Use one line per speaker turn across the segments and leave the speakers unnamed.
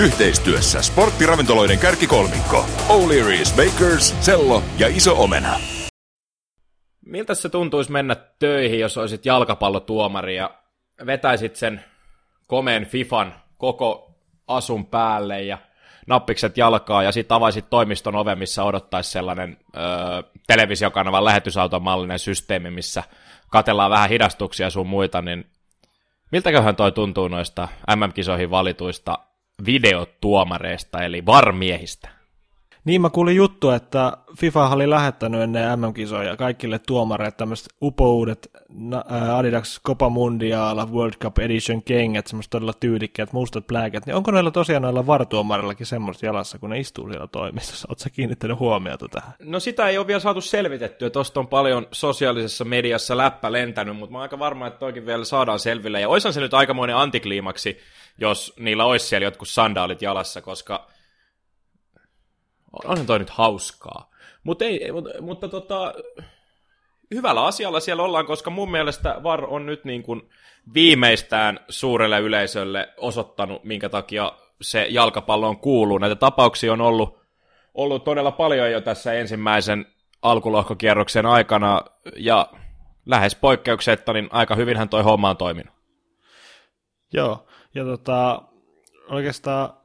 Yhteistyössä sporttiravintoloiden kärkikolmikko. O'Leary's Bakers, Sello ja Iso Omena.
Miltä se tuntuisi mennä töihin, jos olisit jalkapallotuomari ja vetäisit sen komeen Fifan koko asun päälle ja nappikset jalkaa ja sitten avaisit toimiston ove, missä odottaisi sellainen öö, televisiokanavan lähetysautomallinen systeemi, missä katellaan vähän hidastuksia sun muita, niin miltäköhän toi tuntuu noista MM-kisoihin valituista videotuomareista, eli varmiehistä?
Niin mä kuulin juttu, että FIFA oli lähettänyt ennen MM-kisoja kaikille tuomareille tämmöiset upouudet Adidas Copa Mundial World Cup Edition kengät, semmoiset todella tyylikkäät mustat pläkät, niin onko näillä tosiaan näillä vartuomarillakin semmoista jalassa, kun ne istuu siellä toimistossa? Oletko kiinnittänyt huomiota tähän?
No sitä ei ole vielä saatu selvitettyä, tuosta on paljon sosiaalisessa mediassa läppä lentänyt, mutta mä oon aika varma, että toikin vielä saadaan selville, ja oishan se nyt aikamoinen antikliimaksi, jos niillä olisi siellä jotkut sandaalit jalassa, koska onhan toi nyt hauskaa. Mut ei, mutta, mutta tota, hyvällä asialla siellä ollaan, koska mun mielestä VAR on nyt niin kuin viimeistään suurelle yleisölle osoittanut, minkä takia se jalkapalloon kuuluu. Näitä tapauksia on ollut, ollut todella paljon jo tässä ensimmäisen alkulohkokierroksen aikana, ja lähes poikkeuksetta, niin aika hyvinhän toi homma on toiminut.
Joo, ja tota, oikeastaan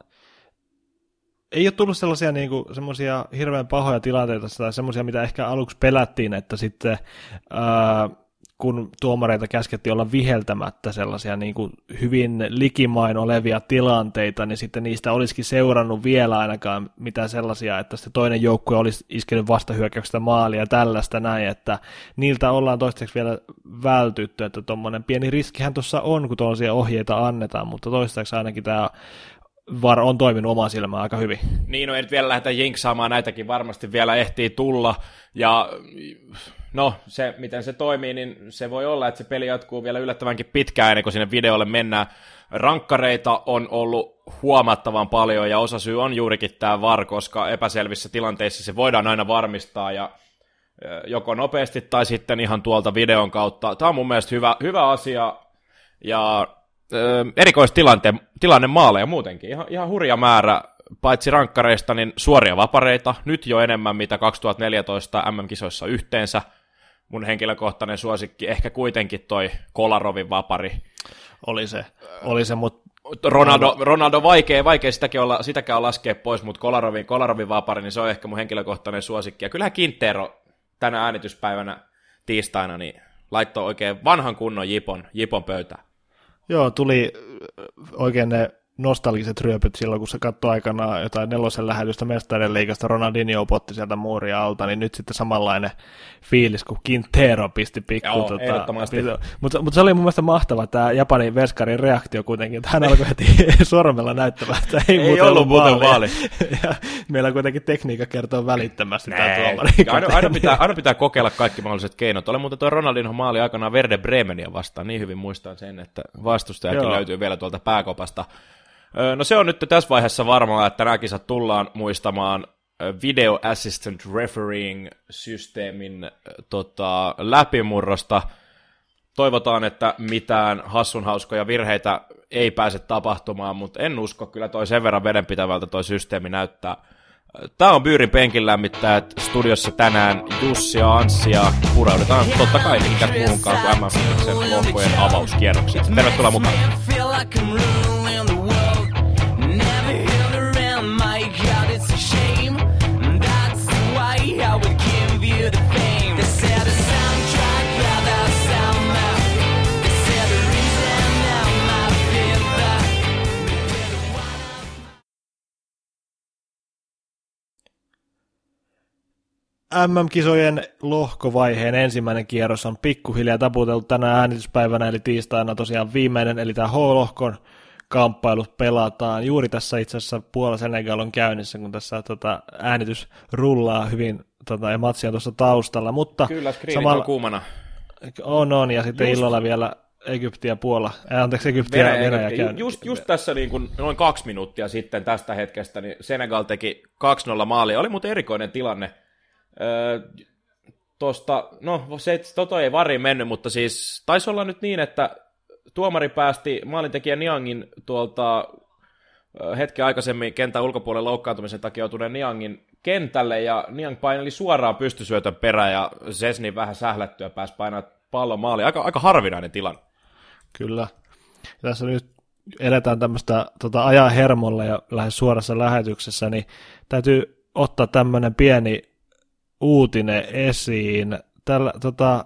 ei ole tullut sellaisia niin kuin, semmoisia hirveän pahoja tilanteita tai semmoisia, mitä ehkä aluksi pelättiin, että sitten ää, kun tuomareita käskettiin olla viheltämättä sellaisia niin kuin hyvin likimain olevia tilanteita, niin sitten niistä olisikin seurannut vielä ainakaan mitä sellaisia, että sitten toinen joukkue olisi iskenyt vastahyökkäyksestä maalia ja tällaista näin, että niiltä ollaan toistaiseksi vielä vältytty, että tuommoinen pieni riskihän tuossa on, kun tuollaisia ohjeita annetaan, mutta toistaiseksi ainakin tämä VAR on toiminut omaan silmään aika hyvin.
Niin, no ei nyt vielä lähdetä jinksaamaan, näitäkin varmasti vielä ehtii tulla, ja no, se, miten se toimii, niin se voi olla, että se peli jatkuu vielä yllättävänkin pitkään ennen kuin sinne videolle mennään. Rankkareita on ollut huomattavan paljon, ja osa syy on juurikin tämä VAR, koska epäselvissä tilanteissa se voidaan aina varmistaa, ja joko nopeasti tai sitten ihan tuolta videon kautta. Tämä on mun mielestä hyvä, hyvä asia, ja erikoistilanne maaleja muutenkin. Ihan, ihan hurja määrä, paitsi rankkareista, niin suoria vapareita. Nyt jo enemmän, mitä 2014 MM-kisoissa yhteensä. Mun henkilökohtainen suosikki ehkä kuitenkin toi Kolarovin vapari.
Oli se, oli se mutta
Ronaldo, Ronaldo vaikea, vaikea sitäkin olla, sitäkään laskea pois, mutta Kolarovin, Kolarovin vapari, niin se on ehkä mun henkilökohtainen suosikki. Ja kyllähän Quintero tänä äänityspäivänä tiistaina niin laittoi oikein vanhan kunnon jipon, jipon pöytään.
Joo, tuli oikein ne nostalgiset ryöpyt silloin, kun se katsoi aikanaan jotain nelosen lähetystä mestarien liikasta, Ronaldinho potti sieltä muuria alta, niin nyt sitten samanlainen fiilis, kun Quintero pisti pikku.
Joo, tota,
mutta, mutta se oli mun mielestä mahtava tämä Japanin veskarin reaktio kuitenkin, että hän alkoi heti sormella näyttämään, että ei, ei ollut muuten vaali. ja meillä kuitenkin tekniikka kertoo välittömästi tämä tuomari.
Aina, aina, pitää, aina pitää kokeilla kaikki mahdolliset keinot. Oli muuten tuo Ronaldinho maali aikanaan Verde Bremenia vastaan, niin hyvin muistan sen, että vastustajakin Joo. löytyy vielä tuolta pääkopasta. No se on nyt tässä vaiheessa varmaa, että nämä kisat tullaan muistamaan Video Assistant Refereeing-systeemin tota, läpimurrosta. Toivotaan, että mitään hassunhauskoja virheitä ei pääse tapahtumaan, mutta en usko, kyllä toi sen verran vedenpitävältä toi systeemi näyttää. Tämä on Byyrin penkin lämmittäjät studiossa tänään Jussi ja Anssi ja pureudutaan totta kai mikä muuhunkaan kuin MM lohkojen avauskierroksiin. Tervetuloa mukaan!
MM-kisojen lohkovaiheen ensimmäinen kierros on pikkuhiljaa taputeltu tänä äänityspäivänä, eli tiistaina tosiaan viimeinen, eli tämä H-lohkon kamppailut pelataan. Juuri tässä itse asiassa Puola Senegal on käynnissä, kun tässä tota, äänitys rullaa hyvin tota, ja matsia tuossa taustalla. Mutta
Kyllä, samalla... on kuumana.
On, on, ja sitten just... illalla vielä Egypti ja Puola, äh, anteeksi Egypti Venäjä, ja Venäjä
Venäjä just, just tässä niin kuin noin kaksi minuuttia sitten tästä hetkestä, niin Senegal teki 2-0 maalia. Oli muuten erikoinen tilanne Öö, tosta, no se, toto ei vari mennyt, mutta siis taisi olla nyt niin, että tuomari päästi maalintekijä Niangin tuolta hetki aikaisemmin kentän ulkopuolelle loukkaantumisen takia joutuneen Niangin kentälle, ja Niang paineli suoraan pystysyötön perään, ja Sesni vähän sählättyä pääsi painaa pallon maali. Aika, aika harvinainen tilanne.
Kyllä. Tässä nyt eletään tämmöistä tota, ajan hermolla ja lähes suorassa lähetyksessä, niin täytyy ottaa tämmöinen pieni uutinen esiin. Tällä, tota,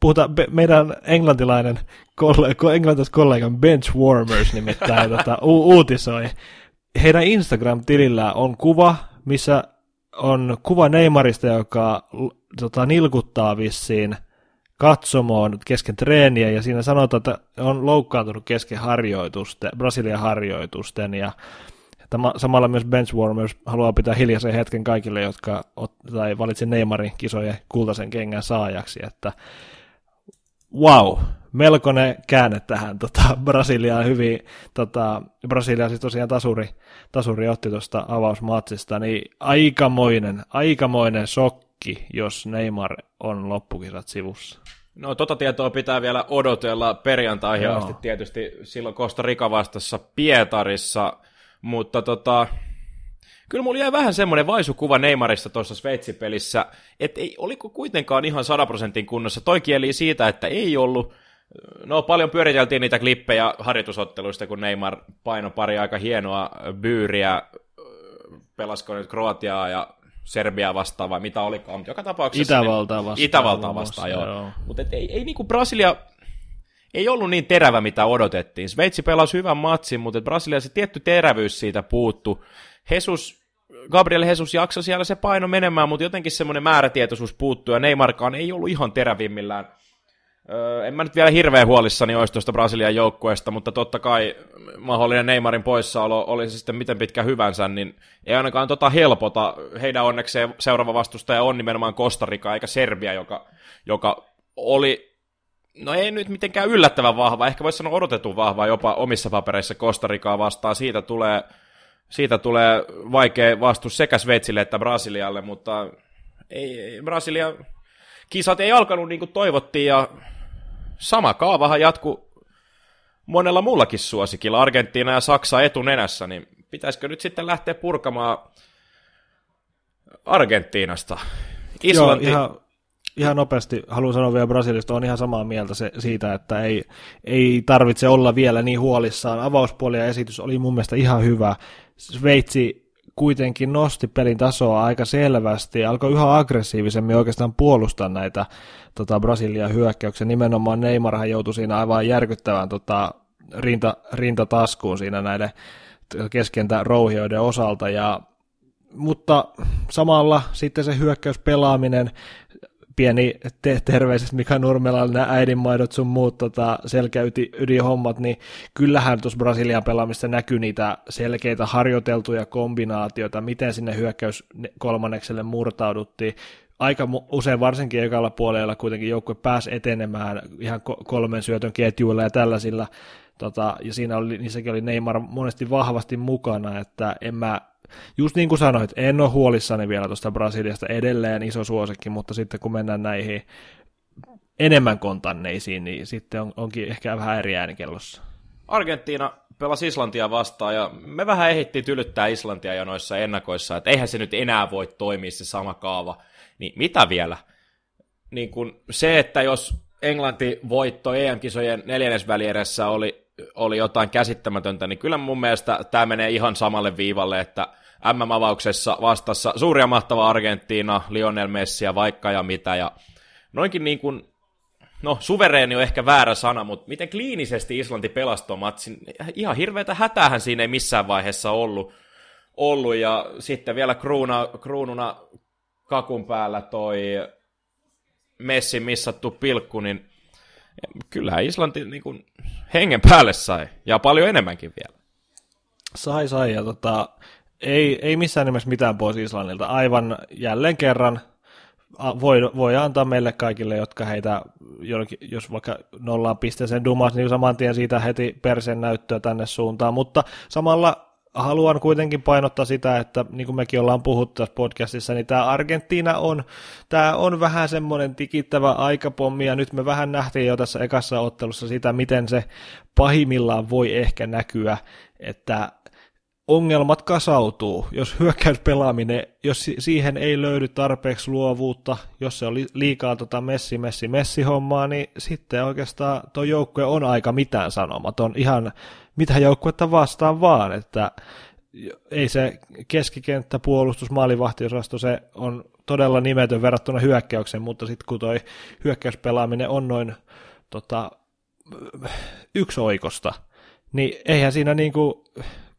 puhutaan, meidän englantilainen kollega, kollegan Benchwarmers nimittäin tota, u- uutisoi. Heidän Instagram-tilillä on kuva, missä on kuva Neymarista, joka tota, nilkuttaa vissiin katsomoon kesken treeniä, ja siinä sanotaan, että on loukkaantunut kesken harjoitusten, Brasilian harjoitusten, ja Tämä, samalla myös Benchwarmers haluaa pitää hiljaisen hetken kaikille, jotka ot, tai valitsi Neymarin kisojen kultaisen kengän saajaksi, että wow, melkoinen käänne tähän tota, Brasiliaan hyvin, tota, Brasilia siis tosiaan tasuri, tasuri otti tuosta avausmatsista, niin aikamoinen, aikamoinen shokki, jos Neymar on loppukisat sivussa.
No tota tietoa pitää vielä odotella perjantaihin asti tietysti silloin Costa Rica vastassa Pietarissa, mutta tota, kyllä mulla jäi vähän semmoinen vaisukuva Neymarista tuossa Sveitsi-pelissä, että ei, oliko kuitenkaan ihan 100 prosentin kunnossa. Toi kieli siitä, että ei ollut, no paljon pyöriteltiin niitä klippejä harjoitusotteluista, kun Neymar paino pari aika hienoa byyriä, pelasko nyt Kroatiaa ja Serbiaa vastaan vai mitä olikaan, mutta joka tapauksessa...
Itävaltaa niin, vastaan.
Itävaltaa vastaan, joo. joo. Mutta ei, ei niinku Brasilia ei ollut niin terävä, mitä odotettiin. Sveitsi pelasi hyvän matsin, mutta Brasilia se tietty terävyys siitä puuttu. Jesus, Gabriel Jesus jaksoi siellä se paino menemään, mutta jotenkin semmoinen määrätietoisuus puuttuu, ja Neymarkaan ei ollut ihan terävimmillään. Öö, en mä nyt vielä hirveän huolissani olisi tuosta Brasilian joukkueesta, mutta totta kai mahdollinen Neymarin poissaolo oli se sitten miten pitkä hyvänsä, niin ei ainakaan tota helpota. Heidän onnekseen seuraava vastustaja on nimenomaan Kostarika eikä Serbia, joka, joka oli no ei nyt mitenkään yllättävän vahva, ehkä voisi sanoa odotetun vahva jopa omissa papereissa Kostarikaa vastaan. Siitä tulee, siitä tulee vaikea vastus sekä Sveitsille että Brasilialle, mutta ei, ei Brasilia kisat ei alkanut niin kuin toivottiin ja sama kaavahan jatku monella muullakin suosikilla, Argentiina ja Saksa etunenässä, niin pitäisikö nyt sitten lähteä purkamaan Argentiinasta?
Islanti... Joo, ihan, ihan nopeasti haluan sanoa vielä Brasilista, on ihan samaa mieltä se, siitä, että ei, ei tarvitse olla vielä niin huolissaan. Avauspuoli ja esitys oli mun mielestä ihan hyvä. Sveitsi kuitenkin nosti pelin tasoa aika selvästi ja alkoi yhä aggressiivisemmin oikeastaan puolustaa näitä tota, Brasilian hyökkäyksiä. Nimenomaan Neymarhan joutui siinä aivan järkyttävään tota, rinta, rintataskuun siinä näiden keskentä rouhioiden osalta ja mutta samalla sitten se hyökkäyspelaaminen, pieni te- terveiset Mika Nurmelalle, nämä äidinmaidot sun muut tota, ydinhommat, niin kyllähän tuossa Brasilian pelaamista näkyy niitä selkeitä harjoiteltuja kombinaatioita, miten sinne hyökkäys kolmannekselle murtauduttiin. Aika usein varsinkin ekalla puolella kuitenkin joukkue pääsi etenemään ihan kolmen syötön ketjuilla ja tällaisilla, tota, ja siinä oli, niissäkin oli Neymar monesti vahvasti mukana, että en mä just niin kuin sanoit, en ole huolissani vielä tuosta Brasiliasta edelleen iso suosikki, mutta sitten kun mennään näihin enemmän kontanneisiin, niin sitten on, onkin ehkä vähän eri äänikellossa.
Argentiina pelasi Islantia vastaan ja me vähän ehdittiin tylyttää Islantia jo noissa ennakoissa, että eihän se nyt enää voi toimia se sama kaava. Niin mitä vielä? Niin kun se, että jos Englanti voitto EM-kisojen neljännesvälieressä oli, oli jotain käsittämätöntä, niin kyllä mun mielestä tämä menee ihan samalle viivalle, että MM-avauksessa vastassa. Suuria mahtava Argentiina, Lionel Messi ja vaikka ja mitä, ja noinkin niin kuin, no suvereeni on ehkä väärä sana, mutta miten kliinisesti Islanti pelastoi matsin, ihan hirveätä hätähän siinä ei missään vaiheessa ollut, ollut. Ja sitten vielä kruuna, kruununa kakun päällä toi Messi missattu pilkku, niin kyllä Islanti niin kuin hengen päälle sai, ja paljon enemmänkin vielä.
Sai, sai, ja tota, ei, ei missään nimessä mitään pois Islannilta. Aivan jälleen kerran voi, voi antaa meille kaikille, jotka heitä, jos vaikka nollaan pisteeseen dumas, niin saman tien siitä heti persen näyttöä tänne suuntaan, mutta samalla haluan kuitenkin painottaa sitä, että niin kuin mekin ollaan puhuttu tässä podcastissa, niin tämä Argentiina on, tämä on vähän semmoinen tikittävä aikapommi, ja nyt me vähän nähtiin jo tässä ekassa ottelussa sitä, miten se pahimmillaan voi ehkä näkyä, että ongelmat kasautuu, jos hyökkäyspelaaminen, jos siihen ei löydy tarpeeksi luovuutta, jos se on liikaa tota messi, messi, messi hommaa, niin sitten oikeastaan tuo joukkue on aika mitään sanomaton, ihan mitä joukkuetta vastaan vaan, että ei se keskikenttä, puolustus, maalivahtiosasto, se on todella nimetön verrattuna hyökkäykseen, mutta sitten kun toi hyökkäyspelaaminen on noin tota, yksi oikosta, niin eihän siinä niinku,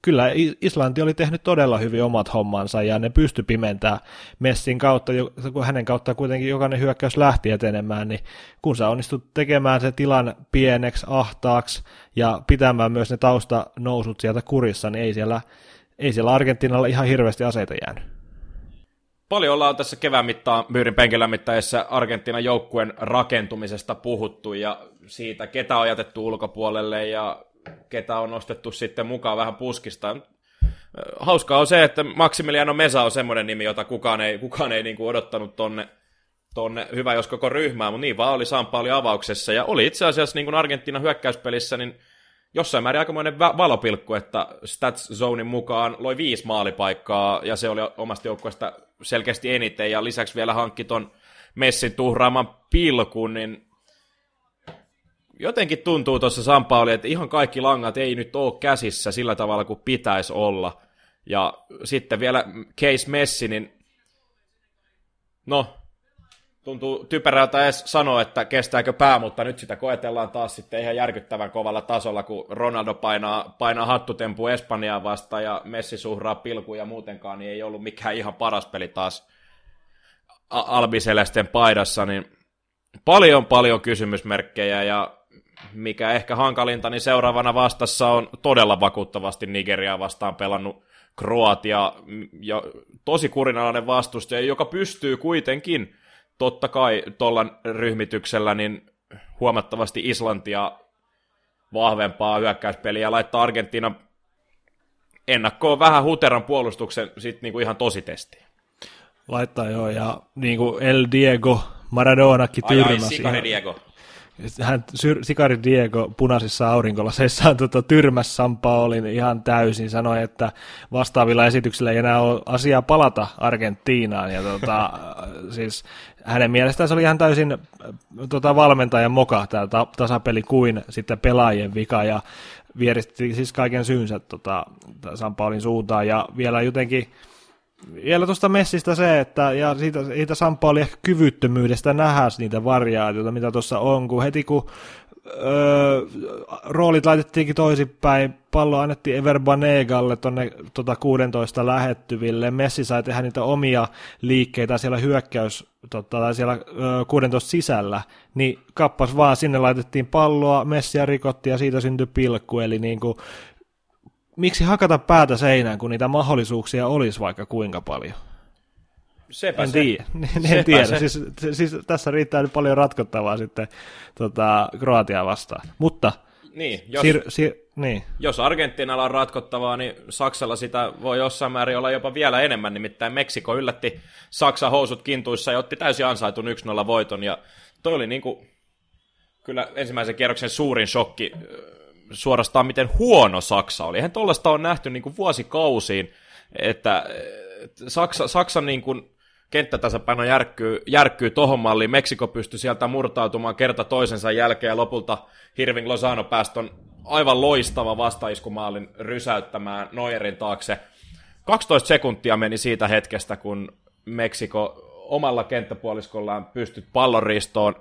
kyllä Islanti oli tehnyt todella hyvin omat hommansa ja ne pysty pimentämään Messin kautta, kun hänen kautta kuitenkin jokainen hyökkäys lähti etenemään, niin kun sä onnistut tekemään se tilan pieneksi, ahtaaksi ja pitämään myös ne taustanousut sieltä kurissa, niin ei siellä, ei siellä Argentiinalla ihan hirveästi aseita jäänyt.
Paljon ollaan tässä kevään mittaan myyrin penkillä mittaessa Argentiinan joukkueen rakentumisesta puhuttu ja siitä, ketä on jätetty ulkopuolelle ja ketä on nostettu sitten mukaan vähän puskista. Hauskaa on se, että Maximiliano Mesa on semmoinen nimi, jota kukaan ei, kukaan ei niin kuin odottanut tonne, tonne hyvä jos koko ryhmää, mutta niin vaan oli Sampaoli avauksessa. Ja oli itse asiassa niin kuin Argentiinan hyökkäyspelissä, niin jossain määrin aikamoinen valopilkku, että Stats Zonein mukaan loi viisi maalipaikkaa, ja se oli omasta joukkueesta selkeästi eniten, ja lisäksi vielä hankki ton Messin tuhraaman pilkun, niin jotenkin tuntuu tuossa Sampaoli, että ihan kaikki langat ei nyt ole käsissä sillä tavalla kuin pitäisi olla. Ja sitten vielä Case Messi, niin no, tuntuu typerältä edes sanoa, että kestääkö pää, mutta nyt sitä koetellaan taas sitten ihan järkyttävän kovalla tasolla, kun Ronaldo painaa, painaa hattutempu Espanjaa vastaan ja Messi suhraa pilkuja muutenkaan, niin ei ollut mikään ihan paras peli taas Albiselestin paidassa, niin paljon paljon kysymysmerkkejä ja mikä ehkä hankalinta, niin seuraavana vastassa on todella vakuuttavasti Nigeriaa vastaan pelannut Kroatia, ja tosi kurinalainen vastustaja, joka pystyy kuitenkin totta kai tuolla ryhmityksellä niin huomattavasti Islantia vahvempaa hyökkäyspeliä laittaa Argentiina ennakkoon vähän huteran puolustuksen sit niinku ihan tositestiin.
Laittaa joo, ja niin kuin El Diego Maradonakin tyrmäsi.
Ai, ai Diego
hän Sikari Diego punaisissa aurinkolaseissaan tota, tyrmäs Sampaolin ihan täysin, sanoi, että vastaavilla esityksillä ei enää ole asiaa palata Argentiinaan. Ja, tota, siis hänen mielestään se oli ihan täysin tota, valmentajan moka tämä ta- tasapeli kuin sitten pelaajien vika ja vieristi siis kaiken syynsä tota, Sampaolin suuntaan ja vielä jotenkin vielä tuosta Messistä se, että ja siitä, siitä Sampa oli ehkä kyvyttömyydestä nähdä niitä variaatioita, mitä tuossa on, kun heti kun öö, roolit laitettiinkin toisinpäin, pallo annettiin Ever Banegalle tuonne tota 16 lähettyville, Messi sai tehdä niitä omia liikkeitä siellä hyökkäys, tota, tai siellä öö, 16 sisällä, niin kappas vaan sinne laitettiin palloa, Messia rikotti ja siitä syntyi pilkku, eli niin kuin, miksi hakata päätä seinään, kun niitä mahdollisuuksia olisi vaikka kuinka paljon?
Sepä
en
se.
Tiedä. En, en tiedä. Se. Siis, siis, tässä riittää nyt paljon ratkottavaa sitten tota, Kroatiaa vastaan. Mutta
niin, jos, sir,
sir, niin.
jos Argentiinalla on ratkottavaa, niin Saksalla sitä voi jossain määrin olla jopa vielä enemmän. Nimittäin Meksiko yllätti Saksan housut kintuissa ja otti täysin ansaitun 1-0 voiton. Ja toi oli niin kuin, kyllä ensimmäisen kierroksen suurin shokki suorastaan miten huono Saksa oli. Eihän tuollaista on nähty niin kuin vuosikausiin, että Saksa, Saksan niin kuin kenttätasapaino järkkyy, järkkyy tohon malliin. Meksiko pystyi sieltä murtautumaan kerta toisensa jälkeen ja lopulta Hirving Lozano päästön aivan loistava vastaiskumaalin rysäyttämään Neuerin taakse. 12 sekuntia meni siitä hetkestä, kun Meksiko omalla kenttäpuoliskollaan pystyt pallonristoon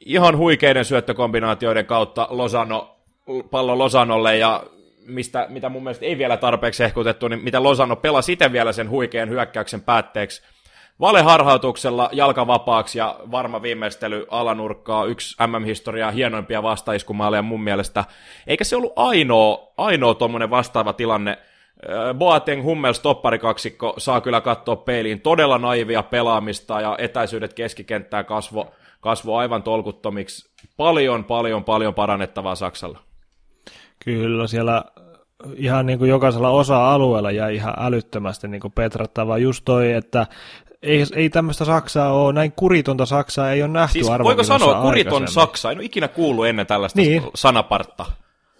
ihan huikeiden syöttökombinaatioiden kautta Lozano pallo Losanolle ja mistä, mitä mun mielestä ei vielä tarpeeksi ehkutettu, niin mitä Losano pelasi itse vielä sen huikean hyökkäyksen päätteeksi. Valeharhautuksella jalkavapaaksi ja varma viimeistely alanurkkaa, yksi MM-historiaa hienoimpia vastaiskumaaleja mun mielestä. Eikä se ollut ainoa, ainoa tuommoinen vastaava tilanne. Boateng Hummel stopparikaksikko saa kyllä katsoa peiliin todella naivia pelaamista ja etäisyydet keskikenttään kasvo, kasvo aivan tolkuttomiksi. Paljon, paljon, paljon parannettavaa Saksalla.
Kyllä, siellä ihan niin kuin jokaisella osa-alueella ja ihan älyttömästi niin kuin petrattavaa. Just toi, että ei, ei tämmöistä Saksaa ole, näin kuritonta Saksaa ei ole nähty
siis voiko sanoa kuriton Saksa? En ole ikinä kuullut ennen tällaista niin. sanapartta.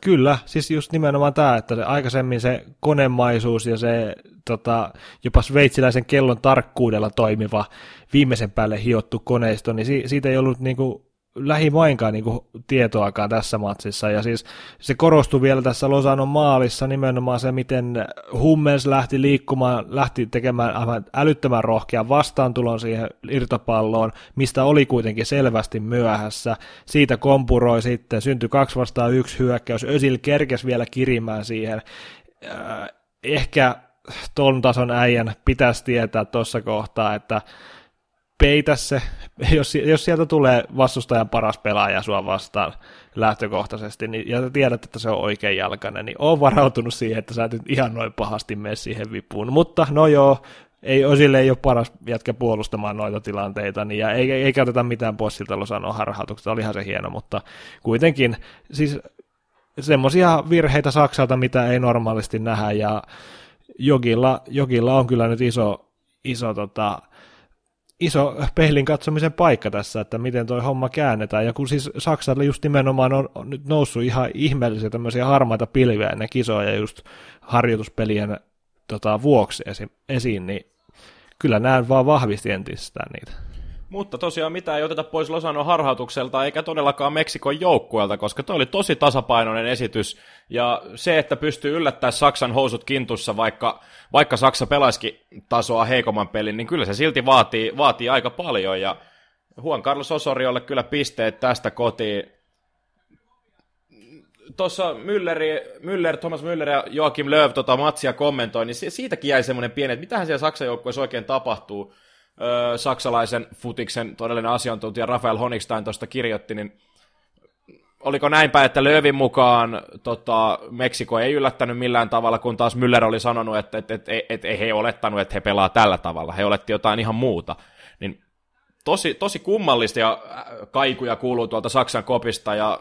Kyllä, siis just nimenomaan tämä, että se, aikaisemmin se konemaisuus ja se tota, jopa sveitsiläisen kellon tarkkuudella toimiva viimeisen päälle hiottu koneisto, niin si- siitä ei ollut niinku lähimainkaan niin tietoakaan tässä matsissa. Ja siis se korostui vielä tässä Losanon maalissa nimenomaan se, miten Hummels lähti liikkumaan, lähti tekemään aivan älyttömän rohkean vastaantulon siihen irtopalloon, mistä oli kuitenkin selvästi myöhässä. Siitä kompuroi sitten, syntyi kaksi vastaan yksi hyökkäys, Ösil kerkes vielä kirimään siihen. Äh, ehkä ton tason äijän pitäisi tietää tuossa kohtaa, että peitä se, jos, jos sieltä tulee vastustajan paras pelaaja sua vastaan lähtökohtaisesti, niin, ja tiedät, että se on oikein jalkainen, niin on varautunut siihen, että sä et nyt ihan noin pahasti mene siihen vipuun. Mutta no joo, ei, Osille ei ole paras jätkä puolustamaan noita tilanteita, niin, ja ei, ei, ei käytetä mitään pois siltä Losanon harhautuksesta, olihan se hieno, mutta kuitenkin siis semmoisia virheitä Saksalta, mitä ei normaalisti nähdä, ja Jogilla, Jogilla on kyllä nyt iso, iso tota, iso peilin katsomisen paikka tässä, että miten toi homma käännetään. Ja kun siis Saksalle just nimenomaan on, on nyt noussut ihan ihmeellisiä tämmöisiä harmaita pilviä ennen kisoja just harjoituspelien tota, vuoksi esi- esiin, niin kyllä näen vaan vahvisti entisestään niitä.
Mutta tosiaan mitä ei oteta pois Losanon harhautukselta, eikä todellakaan Meksikon joukkueelta, koska toi oli tosi tasapainoinen esitys. Ja se, että pystyy yllättämään Saksan housut kintussa, vaikka, vaikka Saksa pelaisikin tasoa heikomman pelin, niin kyllä se silti vaatii, vaatii aika paljon. Ja Juan Carlos Osoriolle kyllä pisteet tästä kotiin. Tuossa Mülleri, Müller, Thomas Müller ja Joakim Löw tota matsia kommentoi, niin siitäkin jäi semmoinen pieni, että mitähän siellä Saksan joukkueessa oikein tapahtuu saksalaisen futiksen todellinen asiantuntija Rafael Honigstein tuosta kirjoitti, niin oliko näinpä, että Lövin mukaan tota, Meksiko ei yllättänyt millään tavalla, kun taas Müller oli sanonut, että et, et, et, et, ei he olettanut, että he pelaa tällä tavalla, he oletti jotain ihan muuta. Niin tosi, tosi kummallista ja kaikuja kuuluu tuolta Saksan kopista ja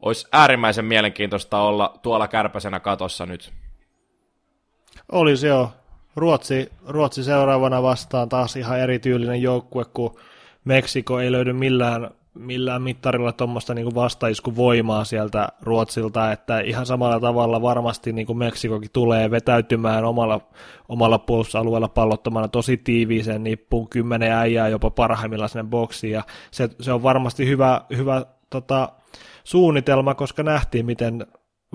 olisi äärimmäisen mielenkiintoista olla tuolla kärpäsenä katossa nyt.
Olisi joo. Ruotsi, Ruotsi seuraavana vastaan taas ihan erityylinen joukkue, kun Meksiko ei löydy millään, millään mittarilla tuommoista niin vastaiskuvoimaa sieltä Ruotsilta, että ihan samalla tavalla varmasti niin Meksikokin tulee vetäytymään omalla, omalla puolustusalueella pallottamana tosi tiiviiseen nippuun, kymmenen äijää jopa parhaimmillaan sinne boksiin, ja se, se on varmasti hyvä, hyvä tota, suunnitelma, koska nähtiin, miten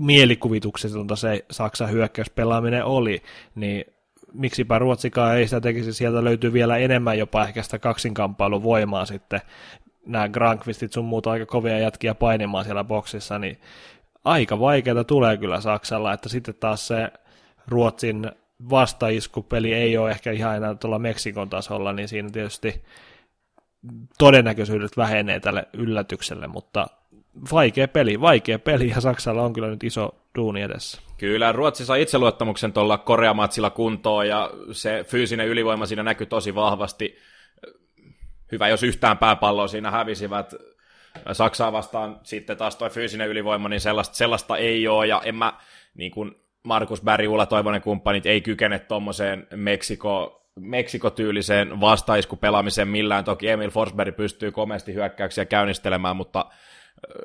mielikuvituksetonta se Saksan hyökkäyspelaaminen oli, niin miksipä Ruotsikaan ei sitä tekisi, sieltä löytyy vielä enemmän jopa ehkä sitä kaksinkamppailun voimaa sitten, nämä Grankvistit sun muuta aika kovia jätkiä painimaan siellä boksissa, niin aika vaikeaa tulee kyllä Saksalla, että sitten taas se Ruotsin vastaiskupeli ei ole ehkä ihan enää tuolla Meksikon tasolla, niin siinä tietysti todennäköisyydet vähenee tälle yllätykselle, mutta vaikea peli, vaikea peli, ja Saksalla on kyllä nyt iso duuni edessä.
Kyllä, Ruotsi sai itseluottamuksen tuolla Koreamatsilla kuntoon, ja se fyysinen ylivoima siinä näkyy tosi vahvasti. Hyvä, jos yhtään pääpalloa siinä hävisivät. Saksaa vastaan sitten taas tuo fyysinen ylivoima, niin sellaista, sellaista ei ole, ja en mä, niin kuin Markus Berg, Ulla Toivonen kumppanit, ei kykene tuommoiseen Meksiko, Meksiko-tyyliseen vastaiskupelaamiseen millään. Toki Emil Forsberg pystyy komeasti hyökkäyksiä käynnistelemään, mutta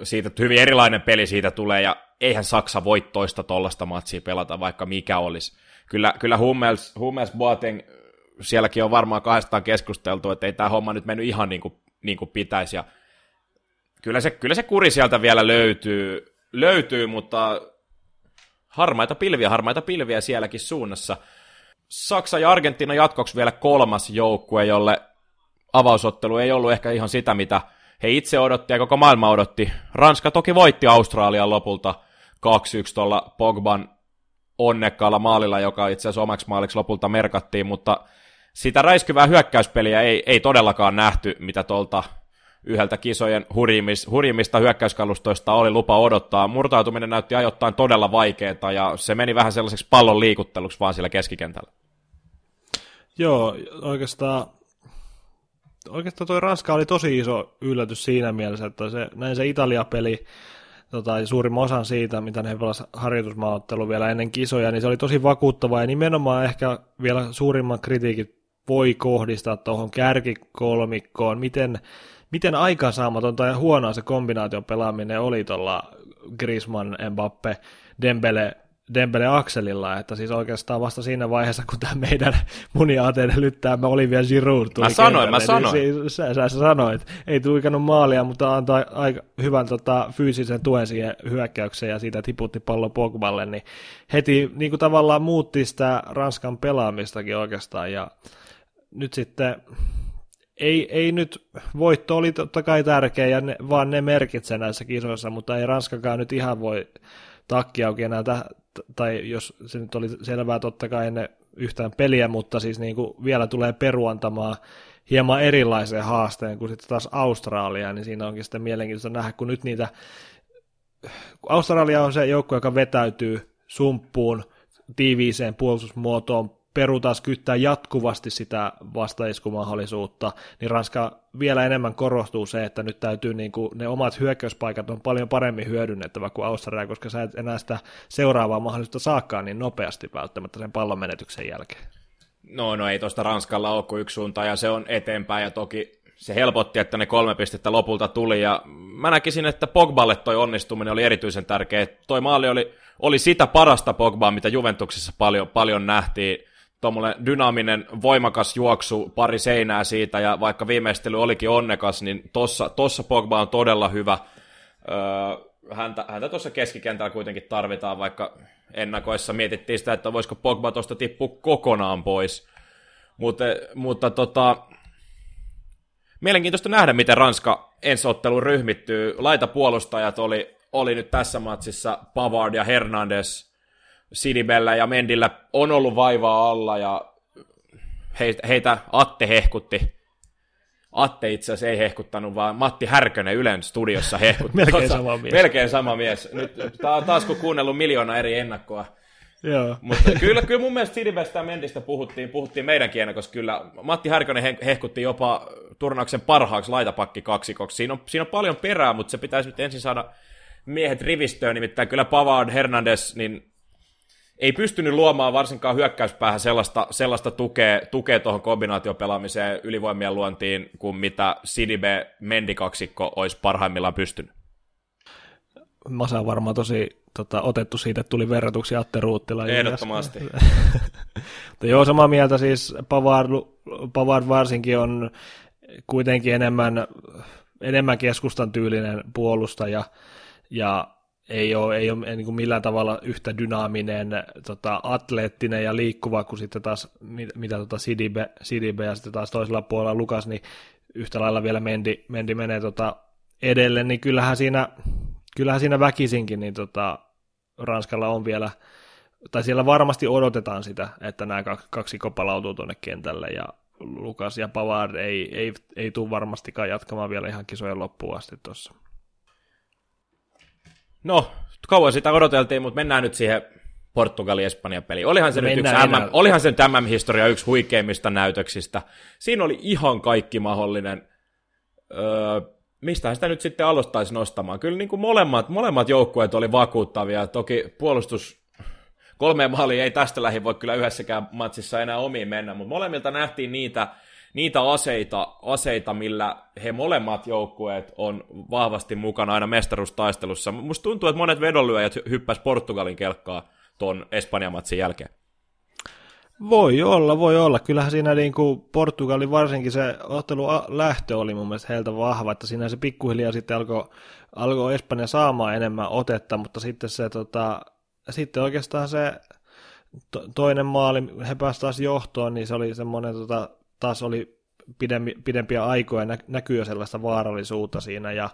siitä hyvin erilainen peli siitä tulee, ja eihän Saksa voi toista tollasta matsia pelata, vaikka mikä olisi. Kyllä, kyllä Hummels, Hummels Boateng, sielläkin on varmaan kahdestaan keskusteltu, että ei tämä homma nyt mennyt ihan niin kuin, niin kuin pitäisi, ja kyllä se, kyllä se kuri sieltä vielä löytyy, löytyy, mutta harmaita pilviä, harmaita pilviä sielläkin suunnassa. Saksa ja Argentiina jatkoksi vielä kolmas joukkue, jolle avausottelu ei ollut ehkä ihan sitä, mitä he itse odotti ja koko maailma odotti. Ranska toki voitti Australian lopulta 2-1 tuolla Pogban onnekkaalla maalilla, joka itse asiassa omaksi maaliksi lopulta merkattiin, mutta sitä räiskyvää hyökkäyspeliä ei, ei todellakaan nähty, mitä tuolta yhdeltä kisojen hurjimmista, hurjimmista hyökkäyskalustoista oli lupa odottaa. Murtautuminen näytti ajoittain todella vaikeaa ja se meni vähän sellaiseksi pallon liikutteluksi vaan siellä keskikentällä.
Joo, oikeastaan oikeastaan toi Ranska oli tosi iso yllätys siinä mielessä, että se, näin se Italia-peli, tota, suurimman osan siitä, mitä ne pelasivat harjoitusmaaottelu vielä ennen kisoja, niin se oli tosi vakuuttava ja nimenomaan ehkä vielä suurimman kritiikin voi kohdistaa tuohon kärkikolmikkoon, miten, miten aikaansaamatonta ja huonoa se kombinaation pelaaminen oli tuolla Griezmann, Mbappe, Dembele Dembele akselilla, että siis oikeastaan vasta siinä vaiheessa, kun tämä meidän muniaate edellyttää, me Olivia Giroud tuli
Mä sanoin, mä
niin
sanoin.
Niin, sä, sä, sä, sanoit, ei tuikannut maalia, mutta antoi aika hyvän tota, fyysisen tuen siihen hyökkäykseen ja siitä tiputti pallo Pogballe, niin heti niin kuin tavallaan muutti sitä Ranskan pelaamistakin oikeastaan ja nyt sitten ei, ei nyt, voitto oli totta kai tärkeä, ja ne, vaan ne merkitsee näissä kisoissa, mutta ei Ranskakaan nyt ihan voi takki auki enää, tai jos se nyt oli selvää totta kai ennen yhtään peliä, mutta siis niin kuin vielä tulee peruantamaan hieman erilaisen haasteen kuin sitten taas Australia, niin siinä onkin sitten mielenkiintoista nähdä, kun nyt niitä, kun Australia on se joukko, joka vetäytyy sumppuun, tiiviiseen puolustusmuotoon, Peru taas kyttää jatkuvasti sitä vastaiskumahdollisuutta, niin Ranska vielä enemmän korostuu se, että nyt täytyy niin kuin, ne omat hyökkäyspaikat on paljon paremmin hyödynnettävä kuin Australia, koska sä et enää sitä seuraavaa mahdollisuutta saakkaan niin nopeasti välttämättä sen pallon menetyksen jälkeen.
No, no ei tuosta Ranskalla ole kuin yksi suunta, ja se on eteenpäin, ja toki se helpotti, että ne kolme pistettä lopulta tuli, ja mä näkisin, että Pogballe toi onnistuminen oli erityisen tärkeä. Toi maali oli, oli sitä parasta Pogbaa, mitä Juventuksessa paljon, paljon nähtiin, tuommoinen dynaaminen, voimakas juoksu, pari seinää siitä, ja vaikka viimeistely olikin onnekas, niin tossa, tossa Pogba on todella hyvä. Öö, häntä, häntä tuossa keskikentällä kuitenkin tarvitaan, vaikka ennakoissa mietittiin sitä, että voisiko Pogba tuosta tippua kokonaan pois. Mutta, mutta tota, mielenkiintoista nähdä, miten Ranska ensiottelu ryhmittyy. Laitapuolustajat oli, oli nyt tässä matsissa Pavard ja Hernandez – Sidibellä ja Mendillä on ollut vaivaa alla ja heitä, heitä Atte hehkutti. Atte itse asiassa ei hehkuttanut, vaan Matti Härkönen Ylen studiossa hehkutti.
melkein sama mies.
Melkein sama mies. Nyt taas kun kuunnellut miljoona eri ennakkoa.
Joo.
Mutta kyllä, kyllä mun mielestä Sidibestä ja Mendistä puhuttiin, puhuttiin meidänkin koska kyllä Matti Härkönen hehkutti jopa turnauksen parhaaksi laitapakki kaksikoksi. Siinä on, siinä on paljon perää, mutta se pitäisi nyt ensin saada miehet rivistöön, nimittäin kyllä Pavard, Hernandez, niin ei pystynyt luomaan varsinkaan hyökkäyspäähän sellaista, sellaista tukea, tukea tuohon kombinaatiopelaamiseen ylivoimien luontiin, kuin mitä Sidibe Mendikaksikko olisi parhaimmillaan pystynyt.
Masa on varmaan tosi tota, otettu siitä, että tuli verratuksia Atte Ruuttila.
Ehdottomasti.
Mutta joo, samaa mieltä siis Pavard, Pavard varsinkin on kuitenkin enemmän, enemmän keskustan tyylinen puolustaja, ja ei ole, ei ole niin kuin millään tavalla yhtä dynaaminen, tota, atleettinen ja liikkuva kuin sitten taas, mitä tota Sidibe, Sidibe ja sitten taas toisella puolella Lukas, niin yhtä lailla vielä Mendi, Mendi menee tota edelle, niin kyllähän siinä, kyllähän siinä väkisinkin niin tota, Ranskalla on vielä, tai siellä varmasti odotetaan sitä, että nämä kaksi palautuu tuonne kentälle ja Lukas ja Pavard ei, ei, ei tule varmastikaan jatkamaan vielä ihan kisojen loppuun asti tuossa.
No, kauan sitä odoteltiin, mutta mennään nyt siihen Portugali-Espanja peli. Olihan se, nyt yksi MM, olihan se nyt MM-historia yksi huikeimmista näytöksistä. Siinä oli ihan kaikki mahdollinen. Öö, mistä sitä nyt sitten aloittaisi nostamaan? Kyllä niin kuin molemmat, molemmat joukkueet oli vakuuttavia. Toki puolustus kolmeen maaliin ei tästä lähi voi kyllä yhdessäkään matsissa enää omiin mennä, mutta molemmilta nähtiin niitä niitä aseita, aseita, millä he molemmat joukkueet on vahvasti mukana aina mestaruustaistelussa. Musta tuntuu, että monet vedonlyöjät hyppäs Portugalin kelkkaa tuon Espanjan matsin jälkeen.
Voi olla, voi olla. Kyllähän siinä niin kuin Portugali varsinkin se ottelu lähtö oli mun mielestä heiltä vahva, että siinä se pikkuhiljaa sitten alkoi, alkoi Espanja saamaan enemmän otetta, mutta sitten se tota, sitten oikeastaan se to, toinen maali, he pääsivät taas johtoon, niin se oli semmoinen tota, taas oli pidempi, pidempiä aikoja, nä, näkyy jo sellaista vaarallisuutta siinä, ja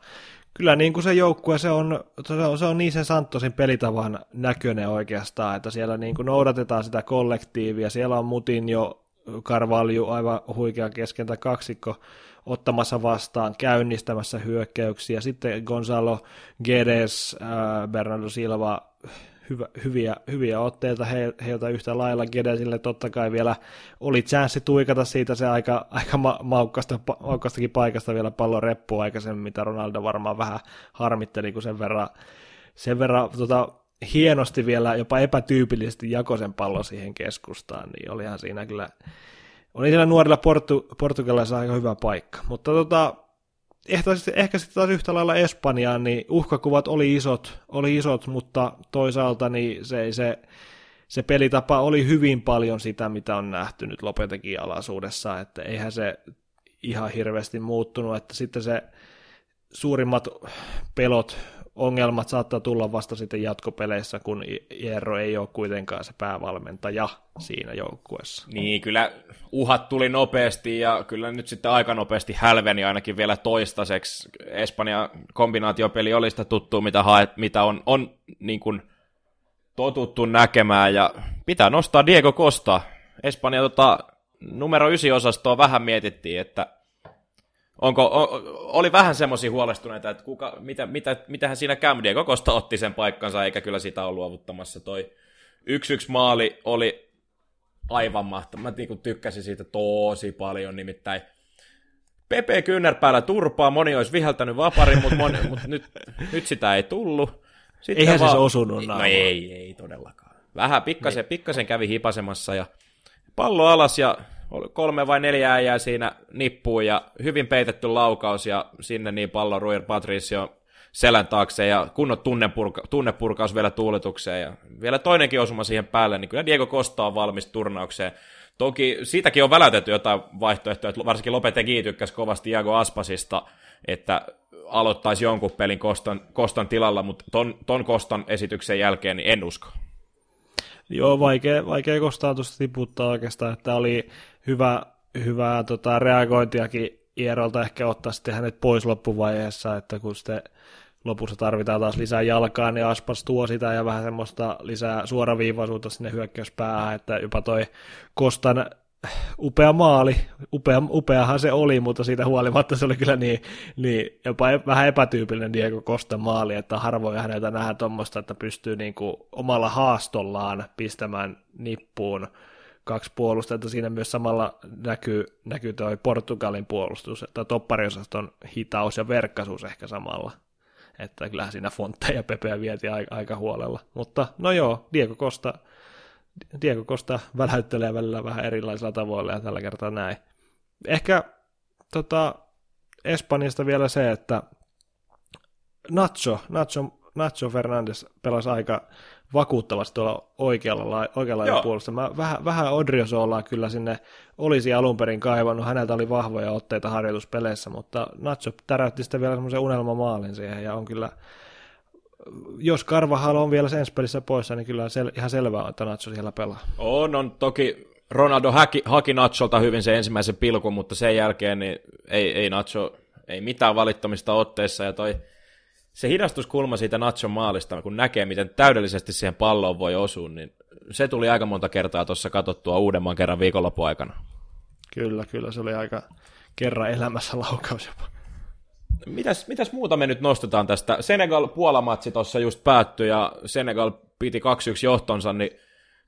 kyllä niin kuin se joukkue, se on, se on, se on niin sen Santosin pelitavan näköinen oikeastaan, että siellä niin kuin noudatetaan sitä kollektiivia, siellä on Mutin jo Karvalju aivan huikea keskentä kaksikko ottamassa vastaan, käynnistämässä hyökkäyksiä. Sitten Gonzalo Gedes, äh, Bernardo Silva, hyvä, hyviä, hyviä otteita he, heiltä yhtä lailla. Gedesille totta kai vielä oli chanssi tuikata siitä se aika, aika ma- maukkasta, maukkastakin paikasta vielä pallon reppu aikaisemmin, mitä Ronaldo varmaan vähän harmitteli, kun sen verran, sen verran tota, hienosti vielä jopa epätyypillisesti jakoi sen pallon siihen keskustaan, niin olihan siinä kyllä, oli siellä nuorilla portu, portugalaisilla aika hyvä paikka. Mutta tota, ehkä, ehkä sitten taas yhtä lailla Espanjaan, niin uhkakuvat oli isot, oli isot mutta toisaalta niin se, se, se pelitapa oli hyvin paljon sitä, mitä on nähty nyt Lopetekin alaisuudessa, että eihän se ihan hirveästi muuttunut, että sitten se suurimmat pelot, ongelmat saattaa tulla vasta sitten jatkopeleissä, kun Jerro ei ole kuitenkaan se päävalmentaja siinä joukkueessa.
Niin, kyllä uhat tuli nopeasti ja kyllä nyt sitten aika nopeasti hälveni ainakin vielä toistaiseksi. Espanjan kombinaatiopeli oli sitä tuttua, mitä, haet, mitä on, on niin kuin totuttu näkemään ja pitää nostaa Diego Costa. Espanja tota, numero 9 osastoa vähän mietittiin, että Onko, o, oli vähän semmoisia huolestuneita, että kuka, mitä, mitä, mitähän siinä käy, Diego Costa otti sen paikkansa, eikä kyllä sitä ole luovuttamassa. Toi yksi yksi maali oli aivan mahtava. Mä niin tykkäsin siitä tosi paljon, nimittäin Pepe Kynnärpäällä turpaa, moni olisi viheltänyt vaparin, mutta, moni, mutta nyt, nyt sitä ei tullut.
Sitten Eihän vaan... se osunut
No ei, ei todellakaan. Vähän pikkasen, niin. pikkasen kävi hipasemassa ja pallo alas ja kolme vai neljä äijää siinä nippuun ja hyvin peitetty laukaus ja sinne niin pallo Ruir Patricio selän taakse ja kunnon tunnepurka, tunnepurkaus vielä tuuletukseen ja vielä toinenkin osuma siihen päälle, niin kyllä Diego Costa on valmis turnaukseen. Toki siitäkin on välätetty jotain vaihtoehtoja, että varsinkin Lopetegi tykkäsi kovasti Diego Aspasista, että aloittaisi jonkun pelin Kostan, Kostan tilalla, mutta ton, ton Kostan esityksen jälkeen niin en usko.
Joo, vaikea, vaikea Kostaa tuosta tiputtaa oikeastaan, että oli hyvä, hyvää tota, reagointiakin Ierolta ehkä ottaa sitten hänet pois loppuvaiheessa, että kun sitten lopussa tarvitaan taas lisää jalkaa, niin Aspas tuo sitä ja vähän semmoista lisää suoraviivaisuutta sinne hyökkäyspäähän, että jopa toi Kostan upea maali, upea, upeahan se oli, mutta siitä huolimatta se oli kyllä niin, niin jopa e, vähän epätyypillinen Diego Kostan maali, että harvoin häneltä nähdään tuommoista, että pystyy niin kuin omalla haastollaan pistämään nippuun kaksi puolustajaa, siinä myös samalla näkyy, näkyy toi Portugalin puolustus, että toppariosaston hitaus ja verkkaisuus ehkä samalla. Että kyllähän siinä Fonte ja Pepeä vietiin aika, aika huolella. Mutta no joo, Diego Costa, Diego Costa väläyttelee välillä vähän erilaisilla tavoilla ja tällä kertaa näin. Ehkä tota, Espanjasta vielä se, että Nacho, Nacho, Nacho Fernandes pelasi aika vakuuttavasti tuolla oikealla, oikealla puolesta. Mä vähän, vähän Odriozoolaa kyllä sinne olisi alun perin kaivannut. Häneltä oli vahvoja otteita harjoituspeleissä, mutta Nacho täräytti sitten vielä semmoisen unelmamaalin siihen ja on kyllä jos Karvahal on vielä sen pelissä poissa, niin kyllä sel- ihan selvää on, että Nacho siellä pelaa.
On, on toki Ronaldo haki, haki Nacholta hyvin sen ensimmäisen pilkun, mutta sen jälkeen niin ei, ei Nacho, ei mitään valittamista otteissa, ja toi se hidastuskulma siitä Nachon maalista, kun näkee, miten täydellisesti siihen palloon voi osua, niin se tuli aika monta kertaa tuossa katsottua uudemman kerran viikonlopun aikana.
Kyllä, kyllä, se oli aika kerran elämässä laukaus jopa.
Mitäs, mitäs muuta me nyt nostetaan tästä? Senegal-Puolamatsi tuossa just päättyi ja Senegal piti 2-1 johtonsa, niin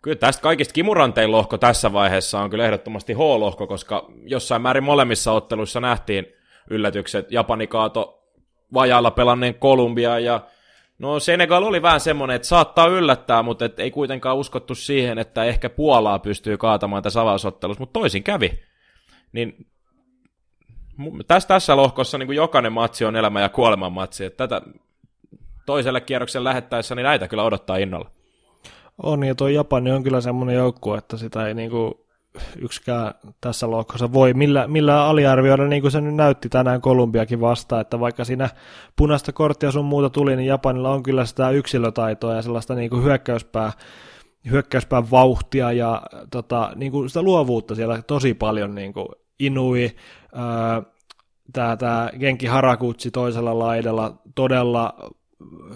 kyllä tästä kaikista kimurantein lohko tässä vaiheessa on kyllä ehdottomasti H-lohko, koska jossain määrin molemmissa otteluissa nähtiin yllätykset. Japani kaato vajaalla pelanneen Kolumbia ja no Senegal oli vähän semmoinen, että saattaa yllättää, mutta et ei kuitenkaan uskottu siihen, että ehkä Puolaa pystyy kaatamaan tässä avausottelussa, mutta toisin kävi. Niin tässä, tässä lohkossa niin kuin jokainen matsi on elämä ja kuoleman matsi, että tätä toiselle kierrokselle lähettäessä, niin näitä kyllä odottaa innolla.
On, ja tuo Japani on kyllä semmoinen joukkue, että sitä ei niinku yksikään tässä lohkossa voi millä, millä aliarvioida, niin kuin se nyt näytti tänään Kolumbiakin vastaan, että vaikka siinä punaista korttia sun muuta tuli, niin Japanilla on kyllä sitä yksilötaitoa ja sellaista niin kuin hyökkäyspää, hyökkäyspään vauhtia ja tota, niin kuin sitä luovuutta siellä tosi paljon, niin kuin Inui, tämä, Genki Harakutsi toisella laidalla, todella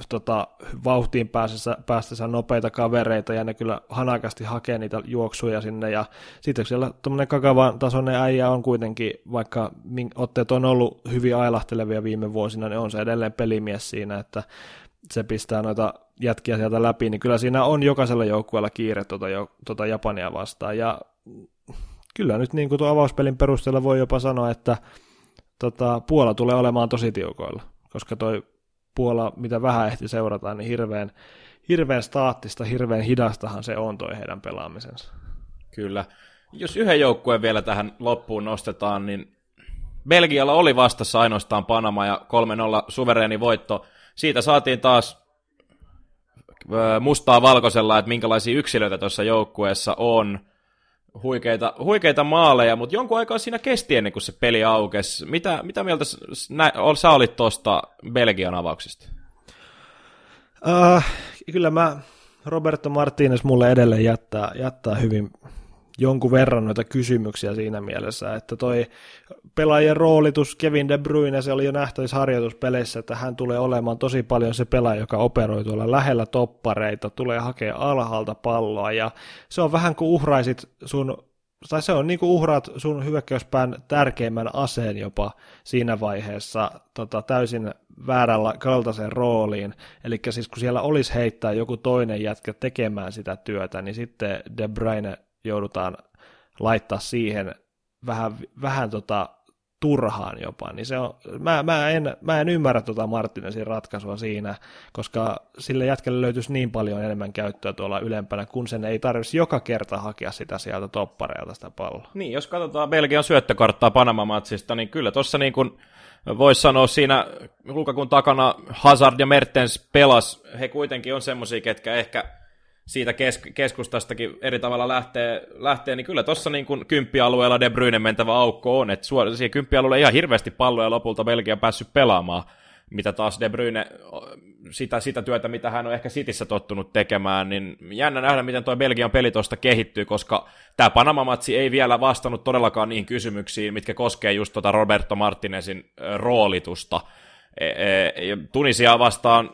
tota, vauhtiin pääsessä, päästessä nopeita kavereita ja ne kyllä hanakasti hakee niitä juoksuja sinne ja sitten siellä tuommoinen kakavan tasoinen äijä on kuitenkin, vaikka otteet on ollut hyvin ailahtelevia viime vuosina, niin on se edelleen pelimies siinä, että se pistää noita jätkiä sieltä läpi, niin kyllä siinä on jokaisella joukkueella kiire tuota, tuota Japania vastaan ja kyllä nyt niin kuin tuon avauspelin perusteella voi jopa sanoa, että tota, Puola tulee olemaan tosi tiukoilla, koska toi Puola, mitä vähän ehti seurata, niin hirveän, hirveän staattista, hirveän hidastahan se on toi heidän pelaamisensa.
Kyllä. Jos yhden joukkueen vielä tähän loppuun nostetaan, niin Belgialla oli vastassa ainoastaan Panama ja 3-0 suvereeni voitto. Siitä saatiin taas mustaa valkoisella, että minkälaisia yksilöitä tuossa joukkueessa on. Huikeita, huikeita maaleja, mutta jonkun aikaa siinä kesti ennen kuin se peli aukesi. Mitä, mitä mieltä nä, sä olit tuosta Belgian avauksesta?
Uh, kyllä mä, Roberto Martinez mulle edelleen jättää, jättää hyvin jonkun verran noita kysymyksiä siinä mielessä, että toi pelaajien roolitus Kevin De Bruyne, se oli jo nähtävissä harjoituspeleissä, että hän tulee olemaan tosi paljon se pelaaja, joka operoi tuolla lähellä toppareita, tulee hakea alhaalta palloa, ja se on vähän kuin uhraisit sun tai se on niin kuin uhraat sun hyökkäyspään tärkeimmän aseen jopa siinä vaiheessa tota, täysin väärällä kaltaisen rooliin. Eli siis kun siellä olisi heittää joku toinen jätkä tekemään sitä työtä, niin sitten De Bruyne joudutaan laittaa siihen vähän, vähän tota turhaan jopa, niin se on, mä, mä, en, mä en ymmärrä tuota Martinesin ratkaisua siinä, koska sille jätkelle löytyisi niin paljon enemmän käyttöä tuolla ylempänä, kun sen ei tarvitsisi joka kerta hakea sitä sieltä toppareilta sitä palloa.
Niin, jos katsotaan Belgian syöttökarttaa Panama-matsista, niin kyllä tuossa niin kuin voisi sanoa siinä Lukakun takana Hazard ja Mertens pelas, he kuitenkin on semmoisia, ketkä ehkä siitä kes- keskustastakin eri tavalla lähtee, lähtee niin kyllä tuossa niin kymppialueella De Bruyne mentävä aukko on, että suora, siihen kymppialueella ihan hirveästi palloja lopulta Belgia päässyt pelaamaan, mitä taas De Bruyne, sitä, sitä työtä, mitä hän on ehkä Sitissä tottunut tekemään, niin jännä nähdä, miten tuo Belgian peli tuosta kehittyy, koska tämä Panama-matsi ei vielä vastannut todellakaan niihin kysymyksiin, mitkä koskee just tuota Roberto Martinezin roolitusta. E, e, Tunisia vastaan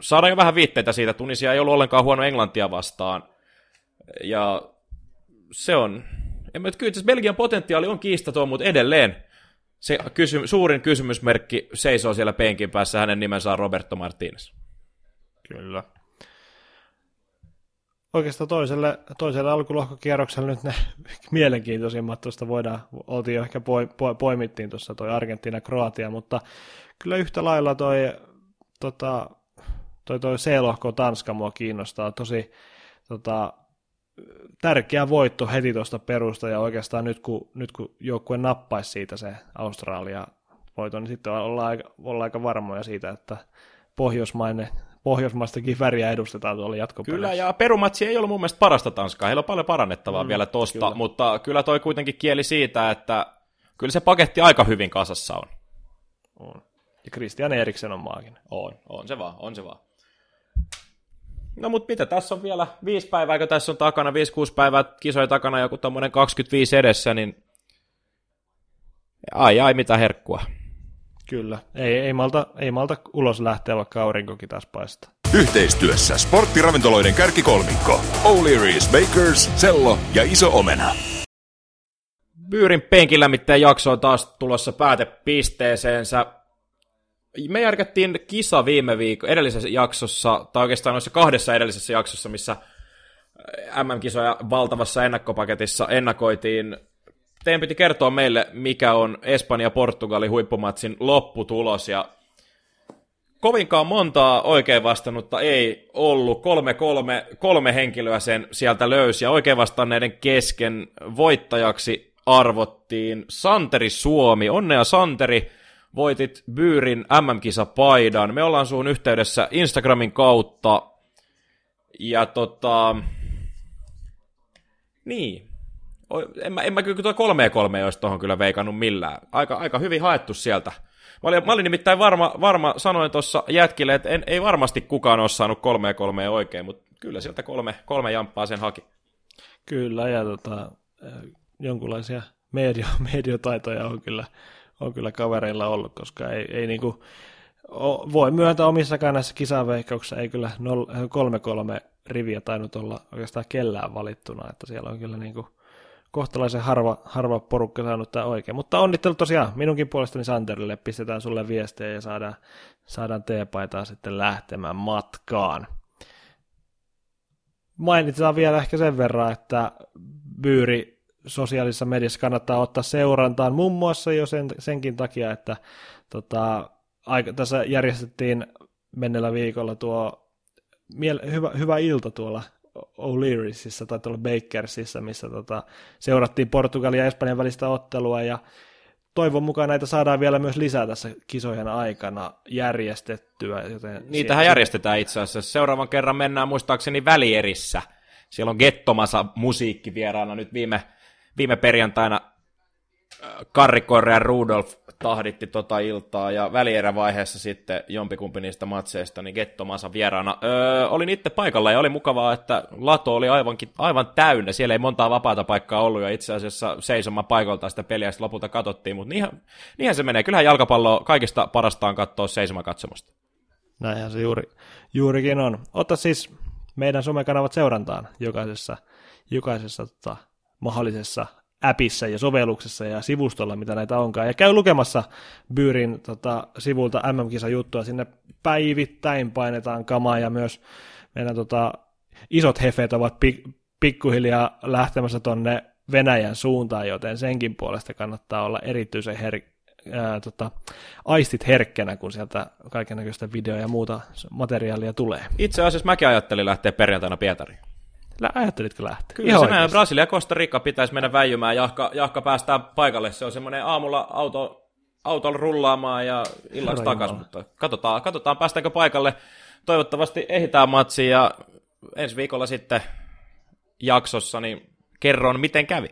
saadaan jo vähän viitteitä siitä. Tunisia ei ollut ollenkaan huono Englantia vastaan. Ja se on... En mä, kyllä Belgian potentiaali on kiistaton, mutta edelleen se kysy, suurin kysymysmerkki seisoo siellä penkin päässä. Hänen nimensä on Roberto Martinez.
Kyllä. Oikeastaan toiselle, toiselle alkulohkokierrokselle nyt ne mielenkiintoisimmat tuosta voidaan, oltiin jo ehkä poi, poi, poimittiin tuossa toi Argentiina-Kroatia, mutta kyllä yhtä lailla toi tota, toi, toi C-lohko Tanska mua kiinnostaa tosi tota, tärkeä voitto heti tuosta perusta, ja oikeastaan nyt kun, nyt kun joukkue nappaisi siitä se Australia voiton, niin sitten ollaan aika, ollaan aika varmoja siitä, että pohjoismainen, pohjoismaistakin väriä edustetaan tuolla jatkopeleissä.
Kyllä, ja perumatsi ei ollut mun mielestä parasta Tanskaa, heillä on paljon parannettavaa mm, vielä tosta, kyllä. mutta kyllä toi kuitenkin kieli siitä, että kyllä se paketti aika hyvin kasassa on.
On. Ja Christian Eriksen on maakin.
On, on se vaan, on se vaan. No mutta mitä, tässä on vielä viisi päivää, kun tässä on takana, viisi, kuusi päivää kisoja takana, joku tommonen 25 edessä, niin ai ai, mitä herkkua.
Kyllä, ei, ei, malta, ei malta ulos lähteä, vaikka aurinkokin taas paistaa.
Yhteistyössä sporttiravintoloiden kärkikolmikko, O'Leary's Bakers, Sello ja Iso Omena.
Byyrin penkilämmittäjän jakso on taas tulossa päätepisteeseensä me järkättiin kisa viime viikon edellisessä jaksossa, tai oikeastaan noissa kahdessa edellisessä jaksossa, missä MM-kisoja valtavassa ennakkopaketissa ennakoitiin. Teidän piti kertoa meille, mikä on Espanja-Portugali huippumatsin lopputulos, ja kovinkaan montaa oikein vastannutta ei ollut. Kolme, kolme, kolme henkilöä sen sieltä löysi, ja oikein vastanneiden kesken voittajaksi arvottiin Santeri Suomi. Onnea Santeri! Voitit Byyrin MM-kisapaidan. Me ollaan suun yhteydessä Instagramin kautta. Ja tota... Niin. En mä, en mä kyllä tuo kolme kolme olisi tuohon kyllä veikannut millään. Aika, aika hyvin haettu sieltä. Mä olin, mä olin nimittäin varma, varma sanoin tuossa jätkille, että en, ei varmasti kukaan ole saanut kolme kolme oikein, mutta kyllä sieltä kolme, kolme jamppaa sen haki.
Kyllä, ja tota, jonkunlaisia medio, mediotaitoja on kyllä on kyllä kavereilla ollut, koska ei, ei niinku, voi myöntää omissakaan näissä kisaveikkauksissa, ei kyllä 3-3 riviä tainnut olla oikeastaan kellään valittuna, että siellä on kyllä niinku kohtalaisen harva, harva porukka saanut tämä oikein. Mutta onnittelut tosiaan minunkin puolestani Santerille, pistetään sulle viestejä ja saadaan, saadaan teepaitaa sitten lähtemään matkaan. Mainitaan vielä ehkä sen verran, että Byyri sosiaalisessa mediassa kannattaa ottaa seurantaan, muun muassa jo sen, senkin takia, että tota, aika, tässä järjestettiin mennellä viikolla tuo miele, hyvä, hyvä ilta tuolla O'Leary'sissä tai tuolla Bakersissa, missä tota, seurattiin Portugalia ja Espanjan välistä ottelua ja toivon mukaan näitä saadaan vielä myös lisää tässä kisojen aikana järjestettyä. Joten
Niitähän
sie-
järjestetään itse asiassa. Seuraavan kerran mennään muistaakseni välierissä. Siellä on Gettomasa musiikki vieraana nyt viime, viime perjantaina äh, Karri Korre ja Rudolf tahditti tota iltaa, ja välierävaiheessa sitten jompikumpi niistä matseista, niin Gettomasa vieraana. Öö, olin itse paikalla ja oli mukavaa, että lato oli aivankin, aivan täynnä. Siellä ei montaa vapaata paikkaa ollut, ja itse asiassa seisoma paikalta sitä peliä sitten lopulta katsottiin, mutta niinhän, niinhän se menee. Kyllähän jalkapallo kaikista parastaan katsoa seisomakatsomusta.
Näinhän se juuri, juurikin on. Ota siis meidän somekanavat seurantaan jokaisessa, jokaisessa tota, mahdollisessa appissa ja sovelluksessa ja sivustolla, mitä näitä onkaan. Ja käy lukemassa Byyrin tota, sivulta MM-kisa juttua. Sinne päivittäin painetaan kamaa ja myös meidän tota, isot hefet ovat pik- pikkuhiljaa lähtemässä tonne Venäjän suuntaan, joten senkin puolesta kannattaa olla erityisen her- ää, tota, aistit herkkänä, kun sieltä kaikenlaista video- ja muuta materiaalia tulee.
Itse asiassa mäkin ajattelin lähteä perjantaina Pietariin.
Lä- Ajattelitko lähteä?
Kyllä se näin. Brasilia ja Costa Rica pitäisi mennä väijymään. Jahka, jahka päästään paikalle. Se on semmoinen aamulla auto, autolla rullaamaan ja illaksi takaisin. Mutta katsotaan, katsotaan, päästäänkö paikalle. Toivottavasti ehditään matsiin ja ensi viikolla sitten jaksossa niin kerron, miten kävi.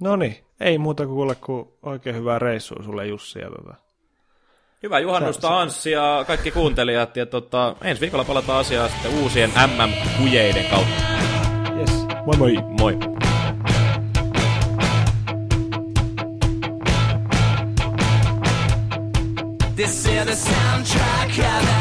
No niin, ei muuta kuin kuule kuin oikein hyvää reissua sulle Jussi. Ja tota.
Hyvää juhannusta Anssi ja kaikki kuuntelijat. Ja tota, ensi viikolla palataan asiaa sitten uusien MM-kujeiden kautta.
Yes. Moi moi!
Moi!
This is the soundtrack of